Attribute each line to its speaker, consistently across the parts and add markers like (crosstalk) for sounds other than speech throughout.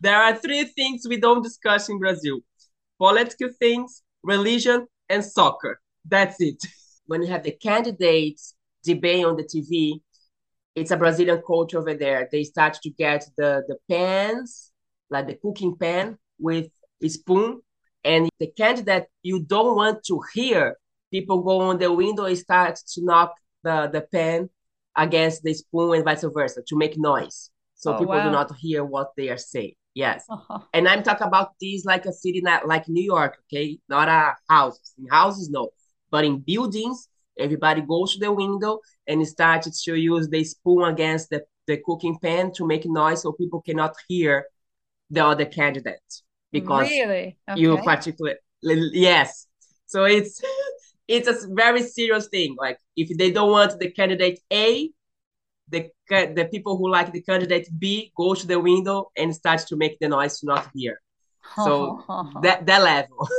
Speaker 1: there are three things we don't discuss in Brazil political things, religion, and soccer. That's it. When you have the candidates debate on the TV, it's a Brazilian culture over there. They start to get the, the pans, like the cooking pan with a spoon. And the candidate you don't want to hear, people go on the window and start to knock the, the pan against the spoon and vice versa to make noise. So oh, people wow. do not hear what they are saying. Yes. Uh-huh. (laughs) And I'm talking about this like a city not like New York, okay? Not a house. In houses, no. But in buildings, everybody goes to the window and starts to use the spoon against the, the cooking pan to make noise so people cannot hear the other candidate. Because
Speaker 2: really?
Speaker 1: Okay. you particularly yes. So it's (laughs) it's a very serious thing. Like if they don't want the candidate A, the the people who like the candidate B go to the window and start to make the noise to not hear. So that that level. (laughs)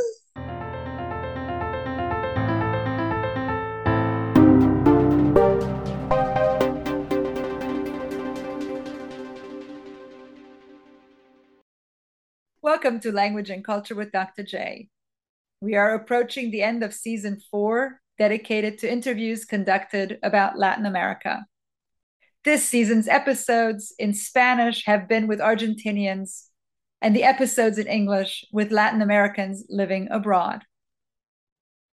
Speaker 2: Welcome to Language and Culture with Dr. J. We are approaching the end of season four, dedicated to interviews conducted about Latin America. This season's episodes in Spanish have been with Argentinians, and the episodes in English with Latin Americans living abroad.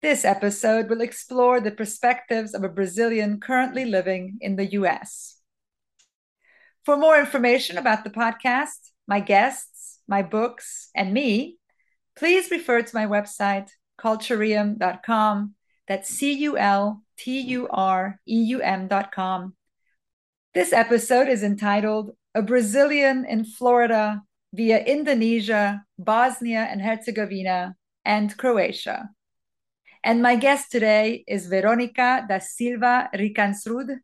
Speaker 2: This episode will explore the perspectives of a Brazilian currently living in the US. For more information about the podcast, my guests, my books, and me, please refer to my website, cultureum.com. That's C U L T U R E U M.com this episode is entitled A Brazilian in Florida via Indonesia, Bosnia and Herzegovina, and Croatia. And my guest today is Veronica da Silva Ricansrud.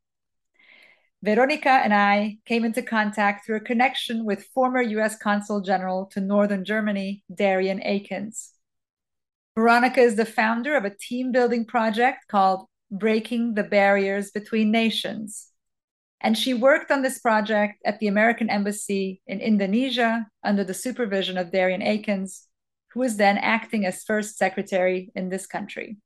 Speaker 2: Veronica and I came into contact through a connection with former US Consul General to Northern Germany, Darian Akins. Veronica is the founder of a team building project called Breaking the Barriers Between Nations and she worked on this project at the American Embassy in Indonesia under the supervision of Darian Akins, who was then acting as first secretary in this country.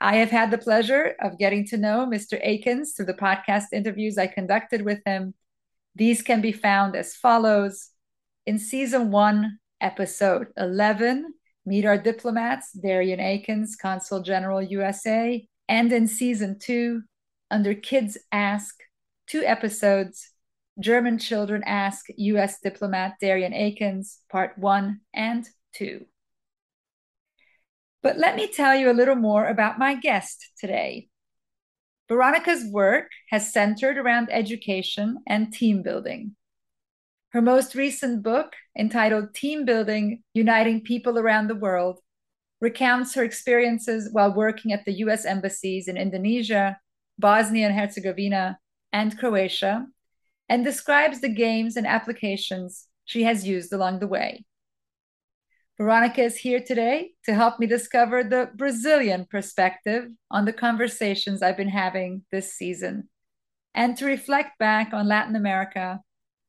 Speaker 2: I have had the pleasure of getting to know Mr. Akins through the podcast interviews I conducted with him. These can be found as follows. In season one, episode 11, Meet Our Diplomats, Darian Akins, Consul General USA. And in season two, under Kids Ask, two episodes German Children Ask US Diplomat Darian Akins, Part 1 and 2. But let me tell you a little more about my guest today. Veronica's work has centered around education and team building. Her most recent book, entitled Team Building Uniting People Around the World, recounts her experiences while working at the US embassies in Indonesia, Bosnia and Herzegovina, and Croatia, and describes the games and applications she has used along the way. Veronica is here today to help me discover the Brazilian perspective on the conversations I've been having this season and to reflect back on Latin America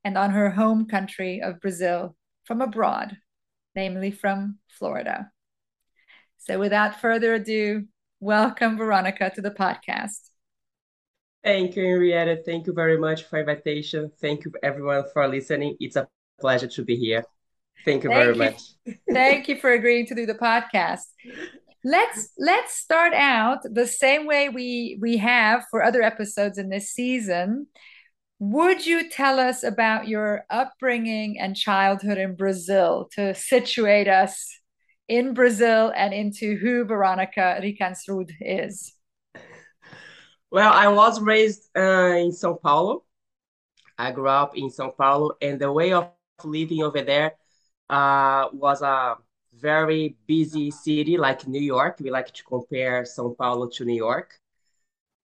Speaker 2: and on her home country of Brazil from abroad, namely from Florida. So, without further ado, welcome Veronica to the podcast.
Speaker 1: Thank you, Henrietta. Thank you very much for invitation. Thank you everyone for listening. It's a pleasure to be here. Thank you Thank very you. much. (laughs)
Speaker 2: Thank you for agreeing to do the podcast. Let's let's start out the same way we we have for other episodes in this season. Would you tell us about your upbringing and childhood in Brazil to situate us in Brazil and into who Veronica Ricansrud is?
Speaker 1: Well, I was raised uh, in São Paulo. I grew up in São Paulo, and the way of living over there uh, was a very busy city like New York. We like to compare São Paulo to New York.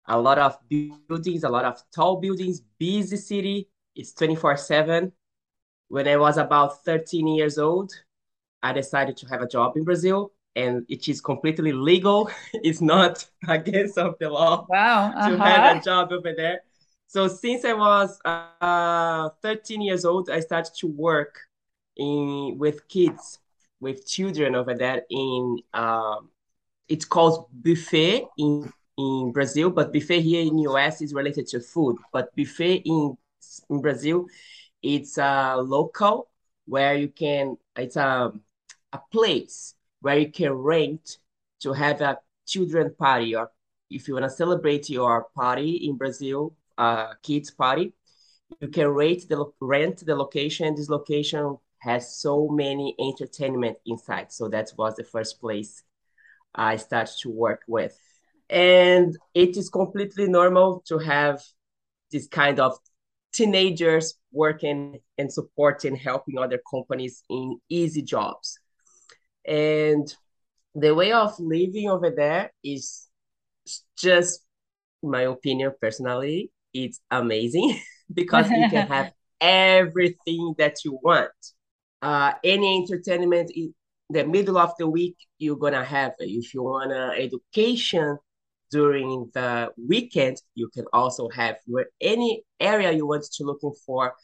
Speaker 1: A lot of buildings, a lot of tall buildings, busy city. It's 24 7. When I was about 13 years old, I decided to have a job in Brazil and it is completely legal. (laughs) it's not against of the law
Speaker 2: wow, uh-huh.
Speaker 1: to have a job over there. So since I was uh, 13 years old, I started to work in with kids, with children over there in um, it's called buffet in in Brazil, but buffet here in US is related to food. But buffet in in Brazil, it's a local where you can it's a a place where you can rent to have a children party or if you want to celebrate your party in Brazil uh, kids party. You can rate the rent the location. This location has so many entertainment inside. So that was the first place I started to work with. And it is completely normal to have this kind of teenagers working and supporting, helping other companies in easy jobs. And the way of living over there is just my opinion personally it's amazing (laughs) because you can have (laughs) everything that you want. Uh, any entertainment in the middle of the week, you're gonna have it. If you want an education during the weekend, you can also have where any area you want to looking for,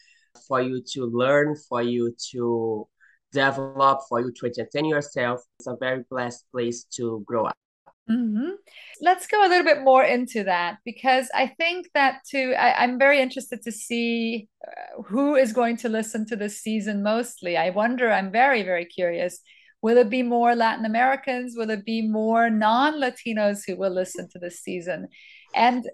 Speaker 1: for you to learn, for you to develop, for you to entertain yourself. It's a very blessed place to grow up.
Speaker 2: Mm-hmm. Let's go a little bit more into that because I think that too. I, am very interested to see uh, who is going to listen to this season mostly. I wonder, I'm very, very curious. Will it be more Latin Americans? Will it be more non Latinos who will listen to this season? And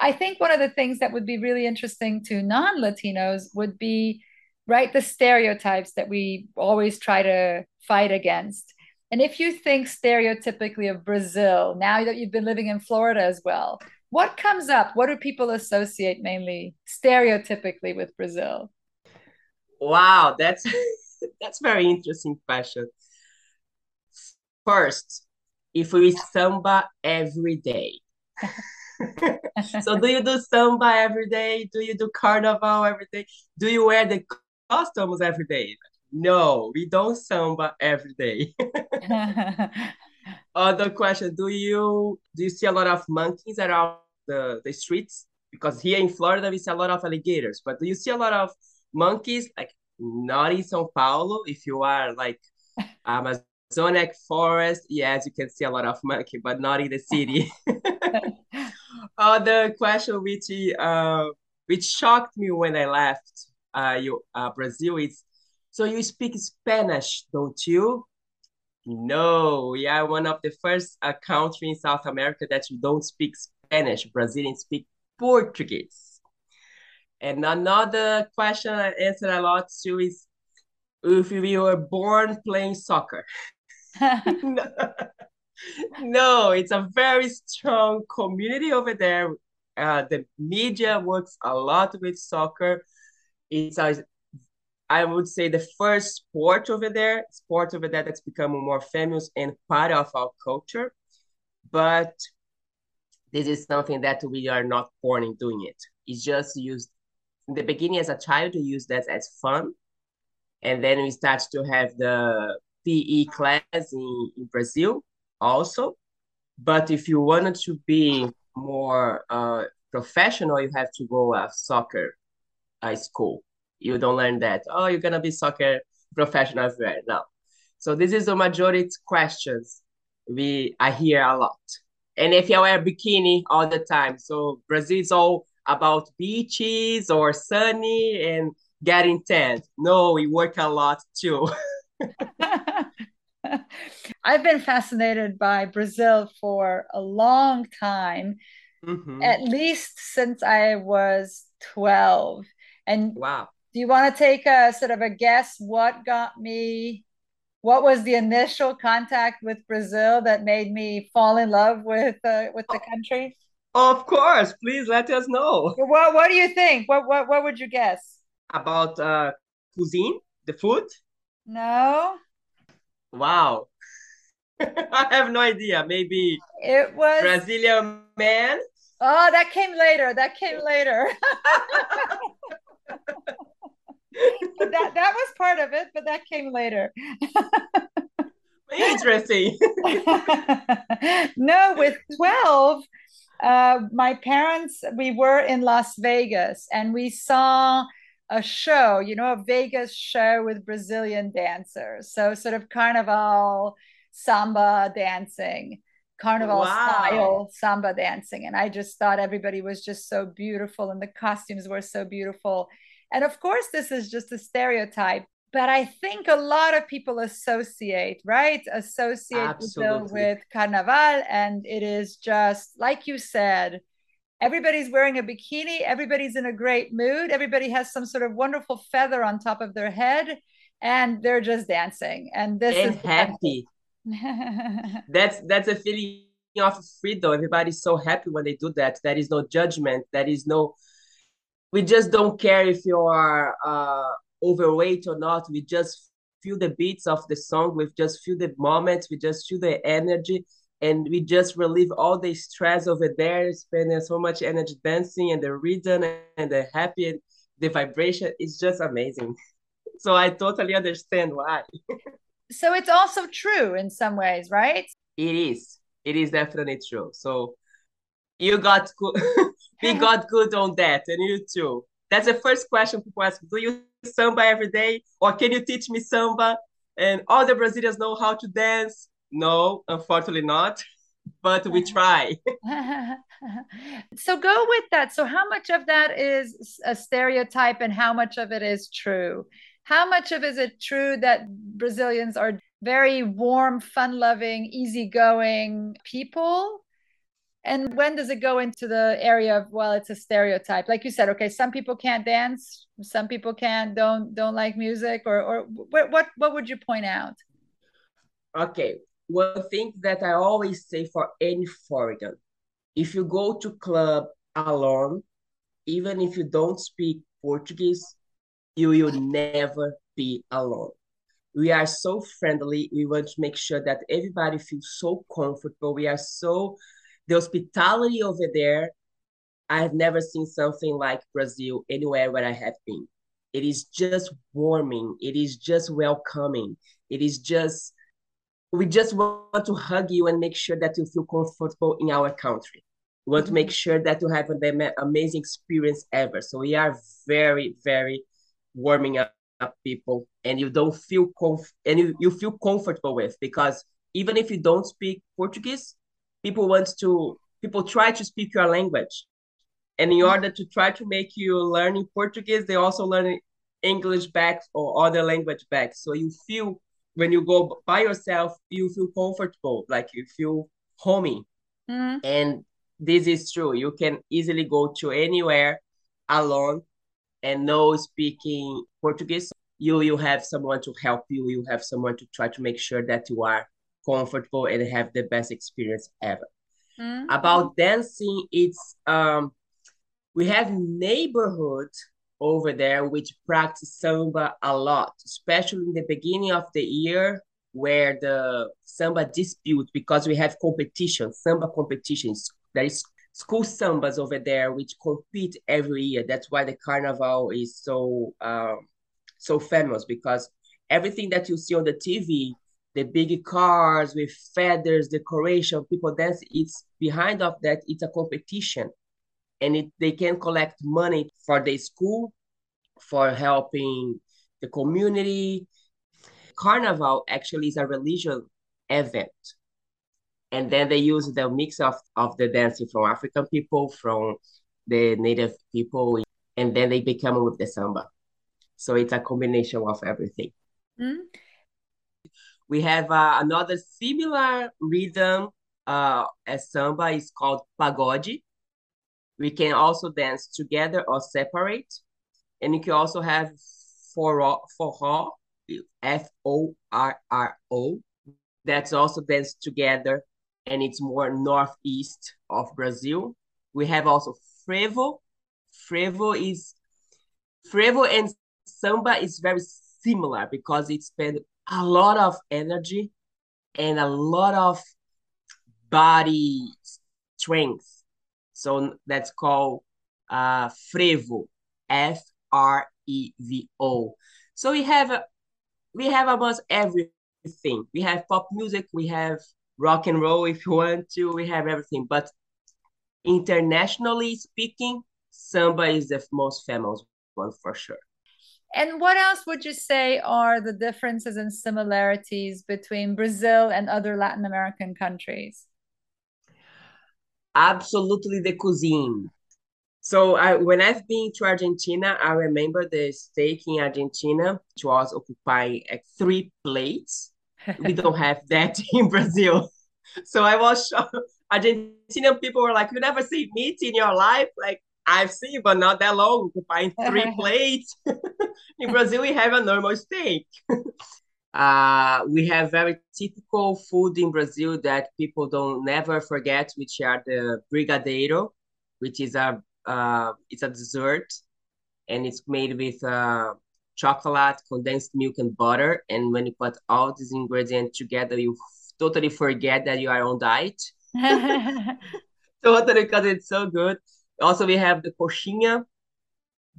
Speaker 2: I think one of the things that would be really interesting to non Latinos would be, right, the stereotypes that we always try to fight against and if you think stereotypically of Brazil, now that you've been living in Florida as well, what comes up? What do people associate mainly stereotypically with Brazil?
Speaker 1: Wow, that's (laughs) that's very interesting question. First, if we samba every day. (laughs) so do you do samba every day? Do you do carnival every day? Do you wear the costumes every day? No, we don't samba every day. (laughs) Other question: Do you do you see a lot of monkeys around the, the streets? Because here in Florida we see a lot of alligators, but do you see a lot of monkeys? Like not in São Paulo. If you are like (laughs) Amazonic forest, yes, you can see a lot of monkey, but not in the city. (laughs) Other question which uh which shocked me when I left uh, you, uh Brazil is so you speak Spanish, don't you? No, we are one of the first uh, country in South America that you don't speak Spanish. Brazilians speak Portuguese. And another question I answer a lot to is if you were born playing soccer. no. (laughs) no, it's a very strong community over there. Uh, the media works a lot with soccer. It's a I would say the first sport over there, sport over there that's become more famous and part of our culture. But this is something that we are not born in doing it. It's just used in the beginning as a child to use that as fun. And then we start to have the PE class in, in Brazil also. But if you wanted to be more uh, professional, you have to go a soccer uh, school you don't learn that. Oh, you're gonna be soccer professional right now. So this is the majority questions we I hear a lot. And if you wear bikini all the time, so Brazil is all about beaches or sunny and getting tan. No, we work a lot too. (laughs) (laughs)
Speaker 2: I've been fascinated by Brazil for a long time, mm-hmm. at least since I was 12. And
Speaker 1: wow
Speaker 2: do you want to take a sort of a guess what got me what was the initial contact with Brazil that made me fall in love with uh, with the country?
Speaker 1: Of course, please let us know.
Speaker 2: What What do you think? What What What would you guess
Speaker 1: about uh, cuisine, the food?
Speaker 2: No.
Speaker 1: Wow, (laughs) I have no idea. Maybe
Speaker 2: it was
Speaker 1: Brazilian man.
Speaker 2: Oh, that came later. That came later. (laughs) but that that was part of it, but that came later.
Speaker 1: Interesting. (laughs)
Speaker 2: no, with 12, uh, my parents, we were in Las Vegas and we saw a show, you know, a Vegas show with Brazilian dancers. So, sort of carnival samba dancing, carnival wow. style samba dancing. And I just thought everybody was just so beautiful and the costumes were so beautiful. And of course, this is just a stereotype, but I think a lot of people associate, right? Associate with Carnaval. And it is just, like you said, everybody's wearing a bikini, everybody's in a great mood, everybody has some sort of wonderful feather on top of their head, and they're just dancing. And this
Speaker 1: and is happy. (laughs) that's that's a feeling of freedom. Everybody's so happy when they do that. There is no judgment. There is no we just don't care if you are uh overweight or not. We just feel the beats of the song. We just feel the moments. We just feel the energy. And we just relieve all the stress over there, spending so much energy dancing and the rhythm and the happy and the vibration. It's just amazing. (laughs) So I totally understand why.
Speaker 2: so it's also true in some ways, right?
Speaker 1: It is. It is definitely true. So you got good. (laughs) we (laughs) got good on that, and you too. That's the first question people ask. Do you samba every day, or can you teach me samba? And all the Brazilians know how to dance. No, unfortunately not, (laughs) but we try.
Speaker 2: so go with that. So how much of that is a stereotype, and how much of it is true? How much of is it true that Brazilians are very warm, fun-loving, easygoing people? And when does it go into the area of well it's a stereotype? Like you said okay some people can't dance some people can't don't don't like music or or what what, what would you point out?
Speaker 1: Okay one thing that i always say for any foreigner if you go to club alone even if you don't speak portuguese you will never be alone. We are so friendly we want to make sure that everybody feels so comfortable we are so the hospitality over there, I have never seen something like Brazil anywhere where I have been. It is just warming. It is just welcoming. It is just, we just want to hug you and make sure that you feel comfortable in our country. We want to make mm-hmm. sure that you have an amazing experience ever. So we are very, very warming up, up people and you don't feel comf- and you, you feel comfortable with because even if you don't speak Portuguese, people want to people try to speak your language. And in order to try to make you learning portuguese they also learn english back or other language back. So you feel when you go by yourself you feel comfortable like you feel homey. Mm-hmm. and this is true. You can easily go to anywhere alone and no speaking portuguese. You you have someone to help you. You have someone to try to make sure that you are comfortable and have the best experience ever. Mm-hmm. About dancing, it's um, we have neighborhood over there which practice samba a lot, especially in the beginning of the year where the samba dispute because we have competition, samba competitions. There is school sambas over there which compete every year. That's why the carnival is so um, so famous because everything that you see on the TV the big cars with feathers, decoration, people dance. It's behind of that. It's a competition, and it, they can collect money for the school, for helping the community. Carnival actually is a religious event, and then they use the mix of of the dancing from African people, from the native people, and then they become with the samba. So it's a combination of everything. Mm-hmm. We have uh, another similar rhythm uh, as samba is called pagode. We can also dance together or separate. And you can also have forró, forró F-O-R-R-O. That's also danced together and it's more northeast of Brazil. We have also frevo. Frevo is frevo and samba is very similar because it's a lot of energy and a lot of body strength. So that's called uh, frevo, F R E V O. So we have we have almost everything. We have pop music, we have rock and roll if you want to, we have everything. But internationally speaking, samba is the most famous one for sure.
Speaker 2: And what else would you say are the differences and similarities between Brazil and other Latin American countries?
Speaker 1: Absolutely the cuisine. So I, when I've been to Argentina, I remember the steak in Argentina, which was occupying three plates. we don't (laughs) have that (laughs) in Brazil. So I was shocked. Argentinian people were like, "You never see meat in your life?" Like I've seen, but not that long. Occupying three (laughs) plates. In Brazil, we have a normal steak. (laughs) uh, we have very typical food in Brazil that people don't never forget, which are the brigadeiro, which is a uh, it's a dessert, and it's made with uh, chocolate, condensed milk, and butter. And when you put all these ingredients together, you totally forget that you are on diet. (laughs) (laughs) totally, because it's so good. Also, we have the coxinha.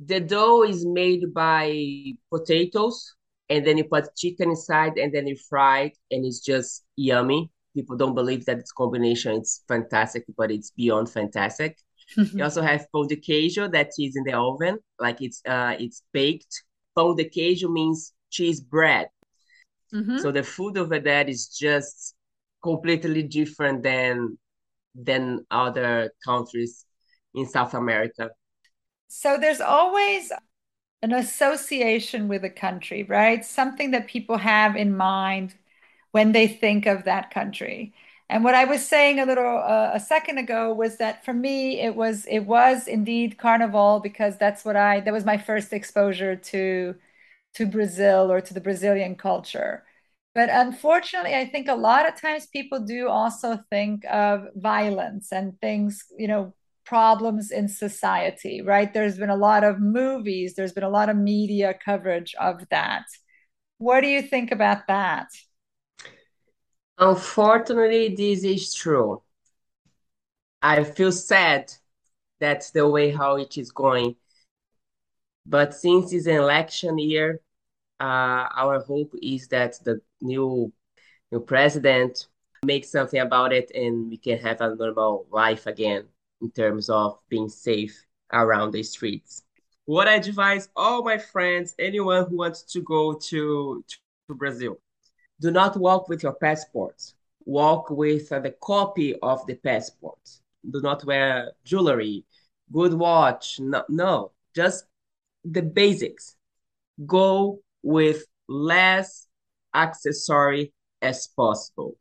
Speaker 1: The dough is made by potatoes, and then you put chicken inside, and then you fry it, and it's just yummy. People don't believe that it's combination. It's fantastic, but it's beyond fantastic (laughs) you also have pão de queijo that is in the oven, like it's uh it's baked. Pão de queijo means cheese bread. Mm-hmm. So the food over there is just completely different than than other countries in South America.
Speaker 2: So there's always an association with a country, right? Something that people have in mind when they think of that country. And what I was saying a little uh, a second ago was that for me it was it was indeed carnival because that's what I that was my first exposure to to Brazil or to the Brazilian culture. But unfortunately, I think a lot of times people do also think of violence and things, you know, problems in society, right? There's been a lot of movies, there's been a lot of media coverage of that. What do you think about that?
Speaker 1: Unfortunately, this is true. I feel sad that's the way how it is going. But since it's an election year, uh, our hope is that the new new president makes something about it and we can have a normal life again in terms of being safe around the streets. What I advise all my friends, anyone who wants to go to, to Brazil, do not walk with your passport. Walk with uh, the copy of the passport. Do not wear jewelry, good watch. No, no, just the basics. Go with less accessory as possible.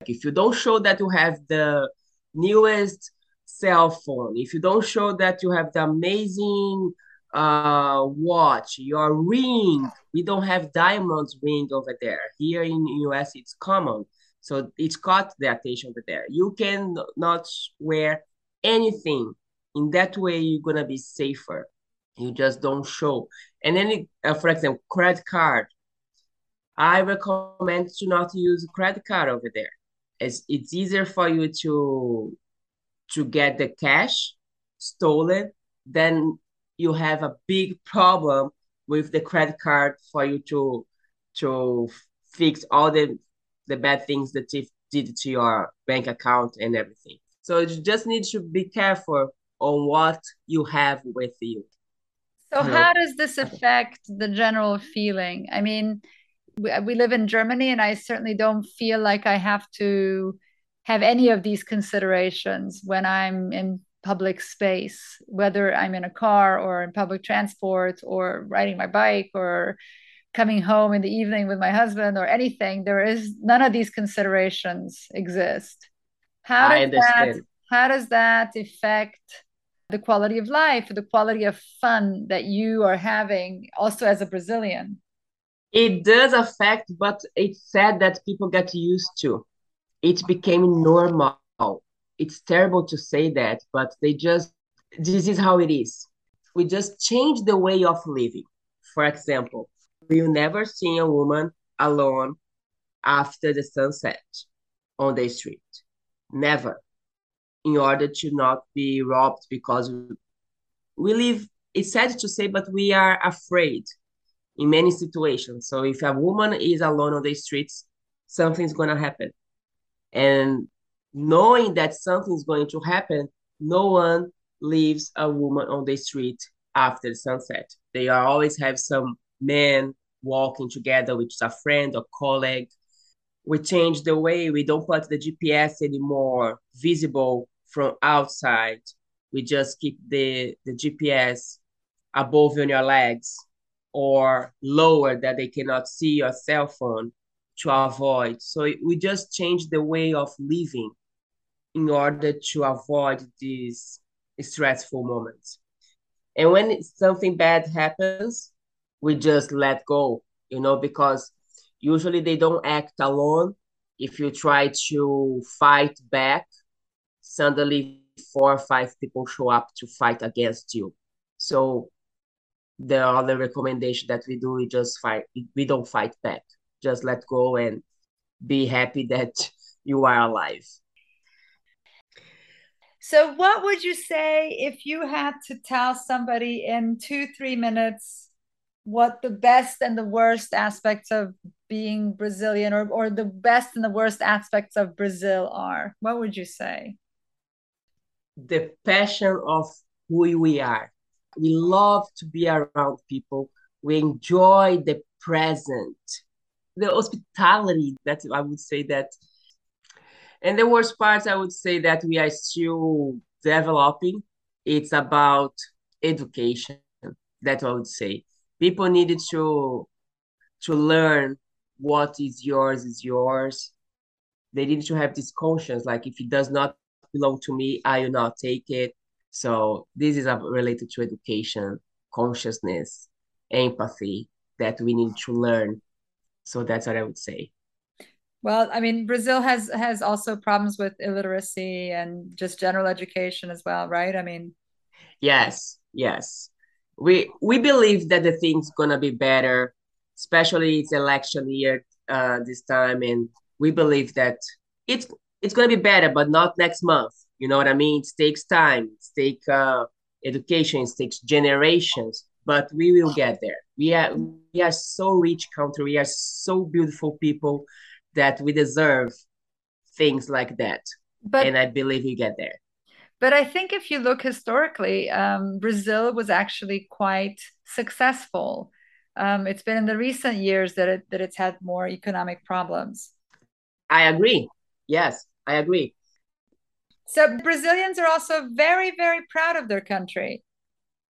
Speaker 1: Like If you don't show that you have the newest cell phone, if you don't show that you have the amazing uh, watch, your ring. We don't have diamonds ring over there. Here in US, it's common. So it's caught the attention over there. You can not wear anything. In that way, you're to be safer. You just don't show. And then, uh, for example, credit card. I recommend to not use credit card over there. It's, it's easier for you to to get the cash stolen then you have a big problem with the credit card for you to to fix all the the bad things that thief did to your bank account and everything. So you just need to be careful on what you have with you.
Speaker 2: So how does this affect the general feeling? I mean, we, we live in Germany, and I certainly don't feel like I have to have any of these considerations when I'm in public space, whether I'm in a car or in public transport or riding my bike or coming home in the evening with my husband or anything. There is none of these considerations exist. How does that how does that affect the quality of life, the quality of fun that you are having also as a Brazilian?
Speaker 1: It does affect, but it's sad that people get used to. It became normal it's terrible to say that, but they just, this is how it is. We just change the way of living. For example, you never see a woman alone after the sunset on the street. Never. In order to not be robbed because we live, it's sad to say, but we are afraid in many situations. So if a woman is alone on the streets, something's going to happen. And knowing that something's going to happen, no one leaves a woman on the street after sunset. They always have some men walking together which is a friend or colleague. We change the way we don't put the GPS anymore visible from outside. We just keep the, the GPS above on your legs or lower that they cannot see your cell phone to avoid. So we just change the way of living in order to avoid these stressful moments. And when something bad happens, we just let go, you know, because usually they don't act alone. If you try to fight back, suddenly four or five people show up to fight against you. So the other recommendation that we do is just fight. We don't fight back. Just let go and be happy (laughs) that you are alive.
Speaker 2: So, what would you say if you had to tell somebody in two, three minutes what the best and the worst aspects of being Brazilian or, or the best and the worst aspects of Brazil are? What would you say?
Speaker 1: The passion of who we are. We love to be around people. We enjoy the present, the hospitality. That I would say that and the worst part, I would say that we are still developing. It's about education. That I would say. People needed to to learn what is yours is yours. They need to have this conscience, like if it does not belong to me, I will not take it. So this is related to education, consciousness, empathy that we need to learn. So that's what I would say.
Speaker 2: Well, I mean, Brazil has has also problems with illiteracy and just general education as well, right? I mean,
Speaker 1: yes, yes. We we believe that the thing's gonna be better, especially it's election year uh, this time, and we believe that it's it's gonna be better, but not next month. You know what I mean? It takes time. It takes uh, education. It takes generations, but we will get there. We are we are so rich country. We are so beautiful people that we deserve things like that. But, and I believe you get there.
Speaker 2: But I think if you look historically, um, Brazil was actually quite successful. Um, it's been in the recent years that it that it's had more economic problems.
Speaker 1: I agree. Yes, I agree.
Speaker 2: So Brazilians are also very, very proud of their country.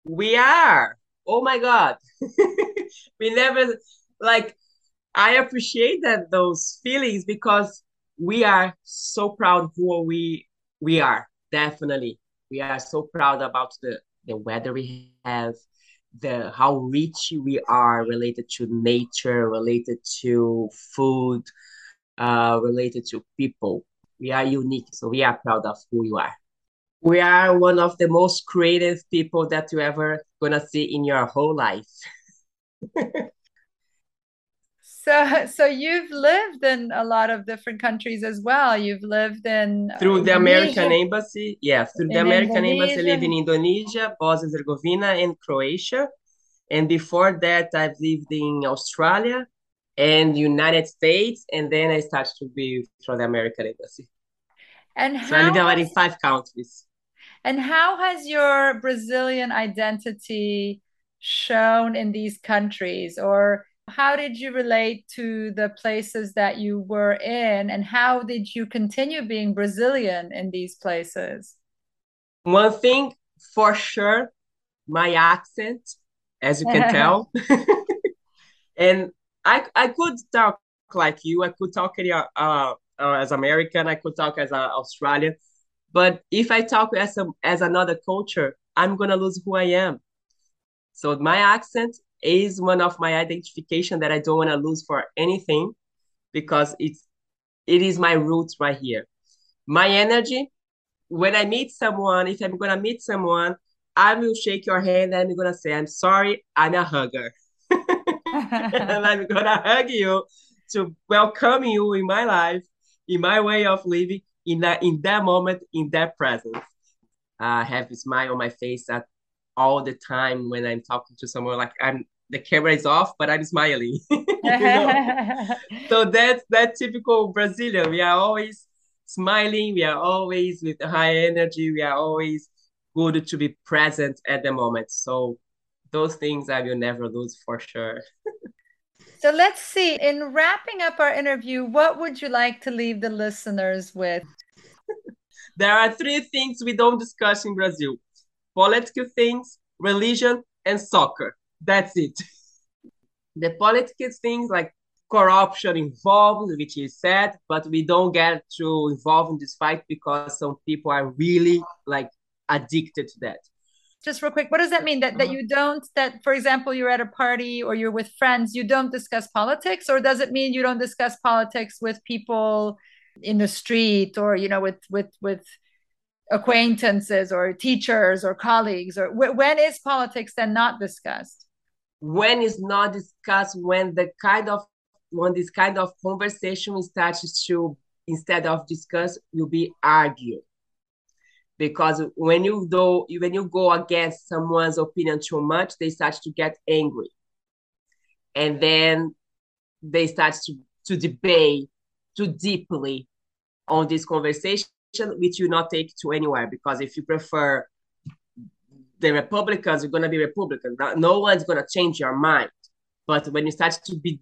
Speaker 1: We are. Oh my God. (laughs) we never like I appreciate that those feelings because we are so proud who we we are. Definitely, we are so proud about the the weather we have, the how rich we are related to nature, related to food, uh, related to people. We are unique, so we are proud of who you are. We are one of the most creative people that you ever gonna see in your whole life. (laughs)
Speaker 2: So, so you've lived in a lot of different countries as well. You've lived in
Speaker 1: uh, through the American Embassy, yeah, through the American Indonesia. Embassy, living in Indonesia, Bosnia and Herzegovina, and Croatia. And before that, I've lived in Australia and United States, and then I started to be from the American Embassy.
Speaker 2: And
Speaker 1: so I lived in five countries.
Speaker 2: And how has your Brazilian identity shown in these countries, or how did you relate to the places that you were in? And how did you continue being brazilian in these places?
Speaker 1: One thing for sure my accent as you can tell. (laughs) (laughs) And i i could talk like you. I could talk uh, uh, as american. I could talk as an australian but if i talk as a, as another culture i'm gonna lose who i am so my accent is one of my identification that I don't want to lose for anything because it's it is my roots right here. My energy, when I meet someone, if I'm gonna meet someone, I will shake your hand and I'm gonna say, I'm sorry, I'm a hugger. (laughs) and I'm gonna hug you to welcome you in my life, in my way of living, in that in that moment, in that presence. I have a smile on my face at all the time when I'm talking to someone. Like I'm the camera is off, but I'm smiling. (laughs) (laughs) so that's that typical Brazilian. We are always smiling. We are always with high energy. We are always good to be present at the moment. So those things I will never lose for sure. (laughs)
Speaker 2: so let's see. In wrapping up our interview, what would you like to leave the listeners with?
Speaker 1: there are three things we don't discuss in Brazil political things, religion, and soccer. That's it. the political things like corruption involved, which is sad, but we don't get to involve in this fight because some people are really like addicted to that.
Speaker 2: Just real quick, what does that mean? That that uh-huh. you don't that for example you're at a party or you're with friends, you don't discuss politics, or does it mean you don't discuss politics with people in the street or you know with with with acquaintances or teachers or colleagues or when is politics then not discussed
Speaker 1: when is not discussed when the kind of when this kind of conversation starts to instead of discuss will be argue because when you do when you go against someone's opinion too much they start to get angry and then they start to, to debate too deeply on this conversation which you not take to anywhere because if you prefer the Republicans, you're going to be Republican. No one's going to change your mind. But when you start to be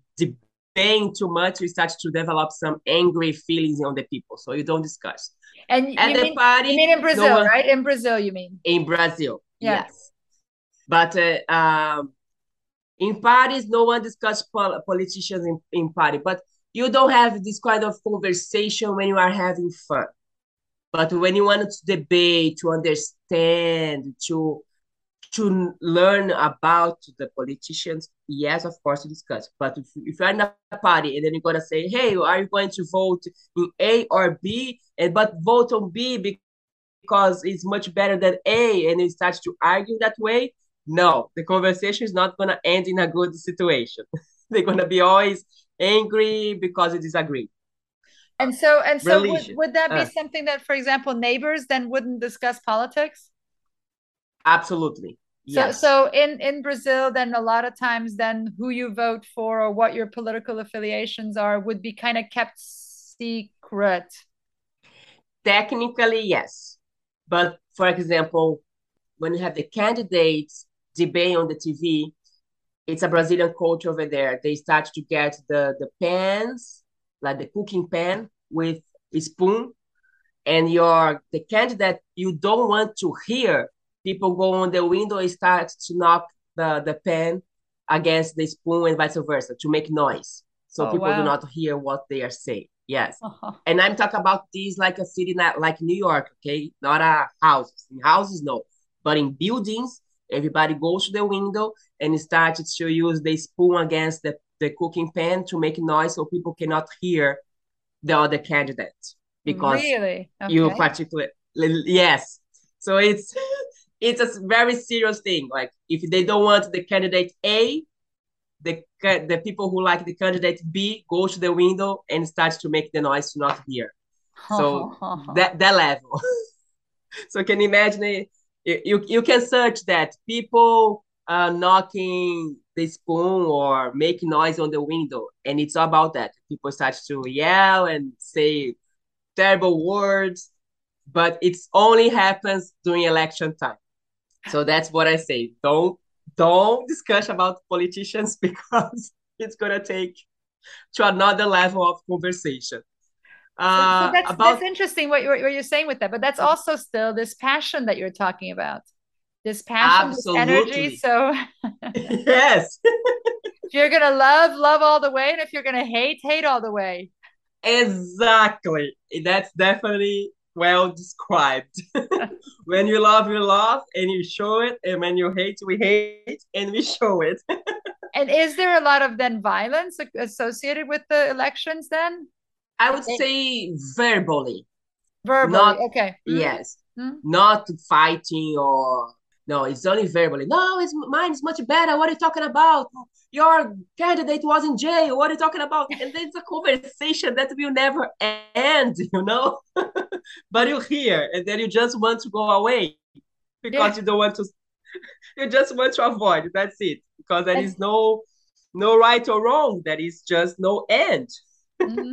Speaker 1: debating too much, you start to develop some angry feelings on the people. So you don't discuss.
Speaker 2: And at the mean, party, you mean in Brazil, no one, right? In Brazil, you mean?
Speaker 1: In Brazil, yeah. yes. But uh, um, in parties, no one discuss pol- politicians in, in party. But you don't have this kind of conversation when you are having fun. But when you want to debate, to understand, to to learn about the politicians, yes, of course, to discuss. But if, if you're in a party and then you're gonna say, "Hey, are you going to vote in A or B?" and but vote on B because it's much better than A, and you start to argue that way, no, the conversation is not gonna end in a good situation. (laughs) They're gonna be always angry because you disagree.
Speaker 2: And so, and so, would, would, that be uh, something that, for example, neighbors then wouldn't discuss politics?
Speaker 1: Absolutely.
Speaker 2: So, yes. so in in Brazil, then a lot of times, then who you vote for or what your political affiliations are would be kind of kept secret.
Speaker 1: Technically, yes, but for example, when you have the candidates debate on the TV, it's a Brazilian culture over there. They start to get the the pans like the cooking pan with a spoon and your the candidate you don't want to hear people go on the window and start to knock the, the pan against the spoon and vice versa to make noise so oh, people wow. do not hear what they are saying yes uh-huh. and i'm talking about this like a city not like new york okay not a houses in houses no but in buildings everybody goes to the window and starts to use the spoon against the the cooking pan to make noise so people cannot hear the other candidate because
Speaker 2: really? okay.
Speaker 1: you particularly yes so it's it's a very serious thing like if they don't want the candidate a the the people who like the candidate b go to the window and start to make the noise to not hear (laughs) so that that level (laughs) so can you imagine it you, you can search that people uh, knocking the spoon or make noise on the window. And it's about that. People start to yell and say terrible words, but it only happens during election time. So that's what I say. Don't don't discuss about politicians (laughs) because it's gonna take to another level of conversation.
Speaker 2: Uh, so, that's, about, that's interesting what you're, what you're saying with that, but that's also still this passion that you're talking about this passion, Absolutely. this energy. So (laughs)
Speaker 1: yes,
Speaker 2: if (laughs) you're gonna love, love all the way, and if you're gonna hate, hate all the way.
Speaker 1: Exactly. That's definitely well described. (laughs) when you love, you love, and you show it, and when you hate, we hate, and we show it. (laughs)
Speaker 2: and is there a lot of then violence associated with the elections? Then
Speaker 1: I would say verbally.
Speaker 2: Verbally, not, okay.
Speaker 1: Mm-hmm. Yes, mm-hmm. not fighting or no, it's only verbally. No, it's mine is much better. What are you talking about? Your candidate was in jail. What are you talking about? And it's a conversation that will never end, you know. (laughs) but you hear, and then you just want to go away because yeah. you don't want to. (laughs) You just want to avoid. That's it. Because there is no no right or wrong. There is just no end.
Speaker 2: mm-hmm.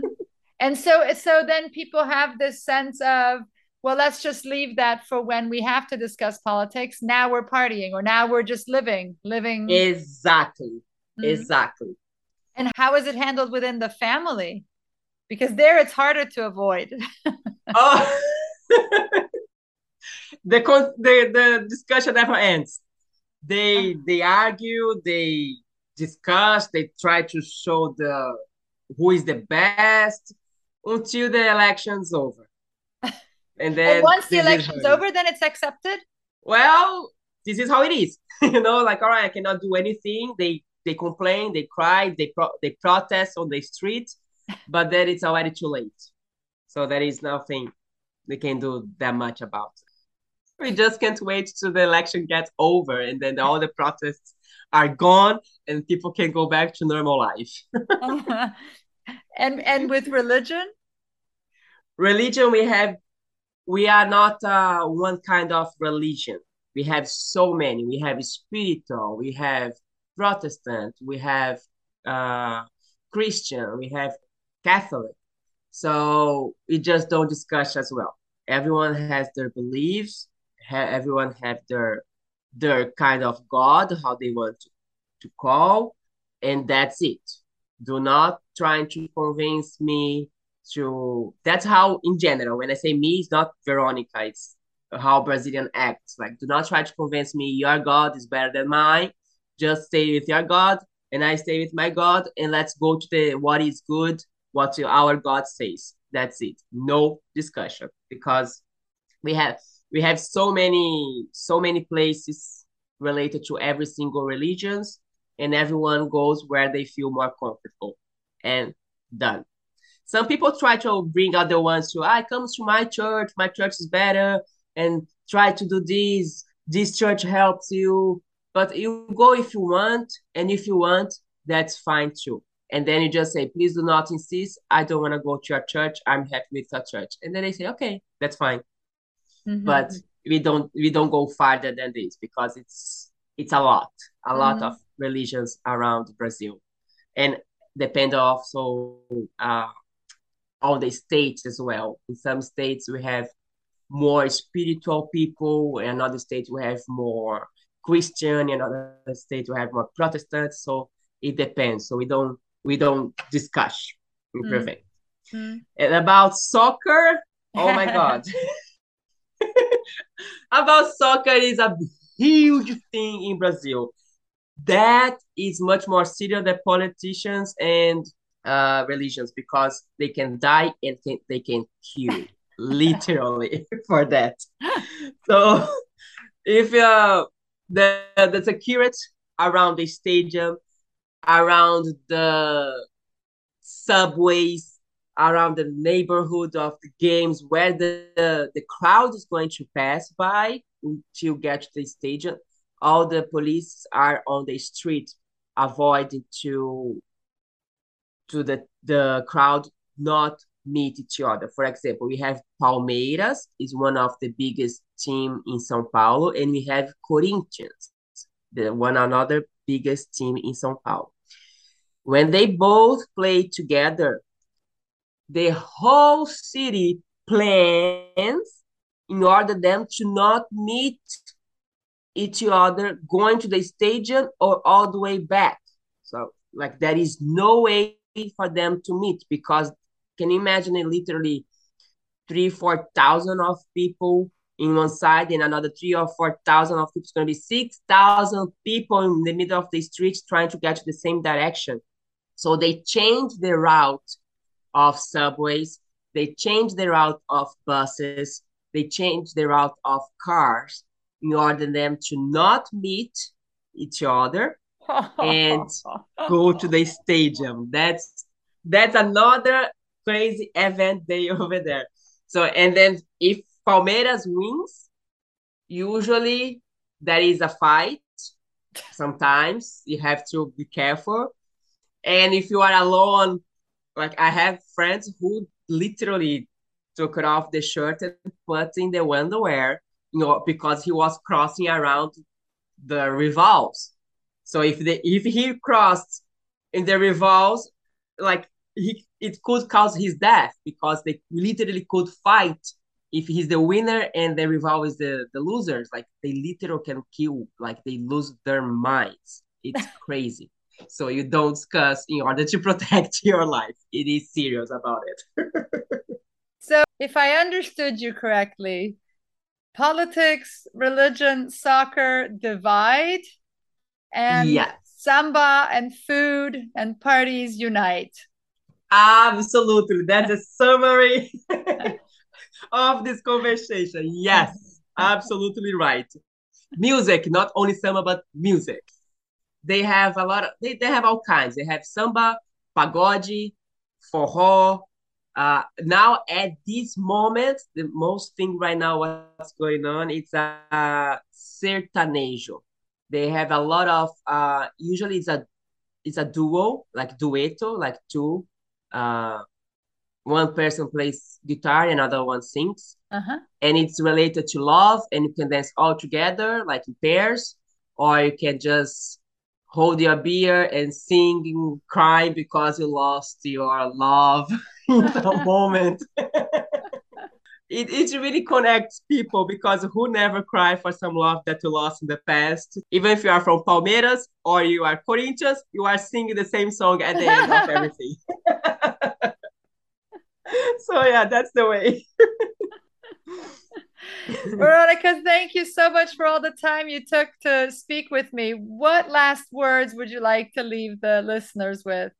Speaker 2: and so so then people have this sense of well let's just leave that for when we have to discuss politics. Now we're partying or now we're just living living.
Speaker 1: Exactly. Mm-hmm. exactly.
Speaker 2: And how is it handled within the family? Because there it's harder to avoid. (laughs) Oh. (laughs)
Speaker 1: The, the the discussion never ends. They they argue they discuss they try to show the who is the best until the election's over.
Speaker 2: And then and once the election's over, then it's accepted.
Speaker 1: Well, this is how it is. (laughs) you know, like all right, I cannot do anything. They they complain, they cry, they pro- they protest on the street, but then it's already too late. So there is nothing they can do that much about. We just can't wait till the election gets over and then all the protests are gone and people can go back to normal life. (laughs) (laughs)
Speaker 2: and and with religion
Speaker 1: religion we have we are not uh, one kind of religion. We have so many. We have spiritual we have protestant we have uh, christian we have catholic. So we just don't discuss as well. Everyone has their beliefs ha- everyone have their their kind of god how they want to, to call and that's it. Do not try to convince me to that's how in general when i say me it's not veronica it's how brazilian acts. Like do not try to convince me your god is better than mine. Just stay with your god and i stay with my god and let's go to the what is good what our god says. That's it. No discussion because we have we have so many so many places related to every single religions and everyone goes where they feel more comfortable. And done. Some people try to bring other ones to, I comes to my church, my church is better, and try to do this. This church helps you, but you go if you want, and if you want, that's fine too. And then you just say, please do not insist. I don't want to go to your church. I'm happy with your church. And then they say, okay, that's fine. Mm-hmm. But we don't we don't go farther than this because it's it's a lot, a mm-hmm. lot of religions around Brazil, and depend also uh, on the states as well. In some states we have more spiritual people, in other states we have more Christian, in other states we have more Protestant. So it depends. So we don't we don't discuss in mm. Mm. And about soccer, oh my (laughs) god. (laughs) about soccer is a huge thing in Brazil that is much more serious than politicians and uh, religions because they can die and can, they can kill (laughs) literally (laughs) for that. (laughs) So if uh, the the security around the stadium, around the subways, around the neighborhood of the games where the, the, the crowd is going to pass by to get to the stadium, all the police are on the street avoiding to to the the crowd not meet each other. For example, we have Palmeiras is one of the biggest team in São Paulo, and we have Corinthians, the one another biggest team in São Paulo. When they both play together, the whole city plans in order them to not meet each other going to the stadium or all the way back. So like there is no way for them to meet because can you imagine it literally three, four thousand of people in one side and another three or four thousand of people. It's gonna be six thousand people in the middle of the streets trying to get to the same direction. So they changed the route of subways, they changed the route of buses, they changed the route of cars in order them to not meet each other and (laughs) go to the stadium. That's that's another crazy event day (laughs) over there. So and then if Palmeiras wins, usually there is a fight. Sometimes you have to be careful. And if you are alone, like I have friends who literally took it off the shirt and put in the underwear you know, because he was crossing around the rivals. So if the if he crossed in the rivals, like he, it could cause his death because they literally could fight if he's the winner and the rival is the, the losers. Like they literally can kill, like they lose their minds. It's (laughs) crazy. So you don't discuss in order to (laughs) protect your life. It is serious about it. (laughs)
Speaker 2: so if I understood you correctly, politics, religion, soccer divide, and yes. samba and food and parties unite.
Speaker 1: Absolutely. That's a summary (laughs) of this conversation. Yes, (laughs) absolutely right. Music, not only samba, but music. They have a lot of, they, they have all kinds. They have samba, pagode, forró, uh, now at this moment, the most thing right now what's going on it's a uh, sertanejo. They have a lot of uh, usually it's a it's a duo like dueto like two uh, one person plays guitar another one sings uh-huh. and it's related to love and you can dance all together like in pairs or you can just hold your beer and sing crying because you lost your love (laughs) in the (laughs) moment. (laughs) it, it really connects people because who never cry for some love that you lost in the past? Even if you are from Palmeiras or you are Corinthians, you are singing the same song at the end of (laughs) everything. (laughs) so yeah, that's the way. (laughs)
Speaker 2: Veronica, thank you so much for all the time you took to speak with me. What last words would you like to leave the listeners with?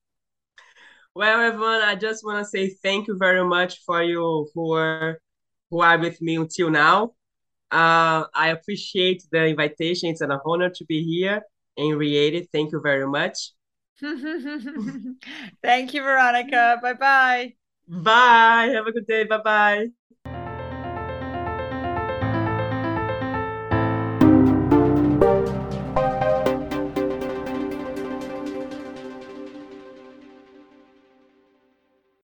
Speaker 1: Well, everyone, I just want to say thank you very much for you who are who are with me until now. Uh, I appreciate the invitation. It's an honor to be here and created. Thank you very much. (laughs)
Speaker 2: thank you, Veronica. Bye bye.
Speaker 1: Bye. Have a good day. Bye bye.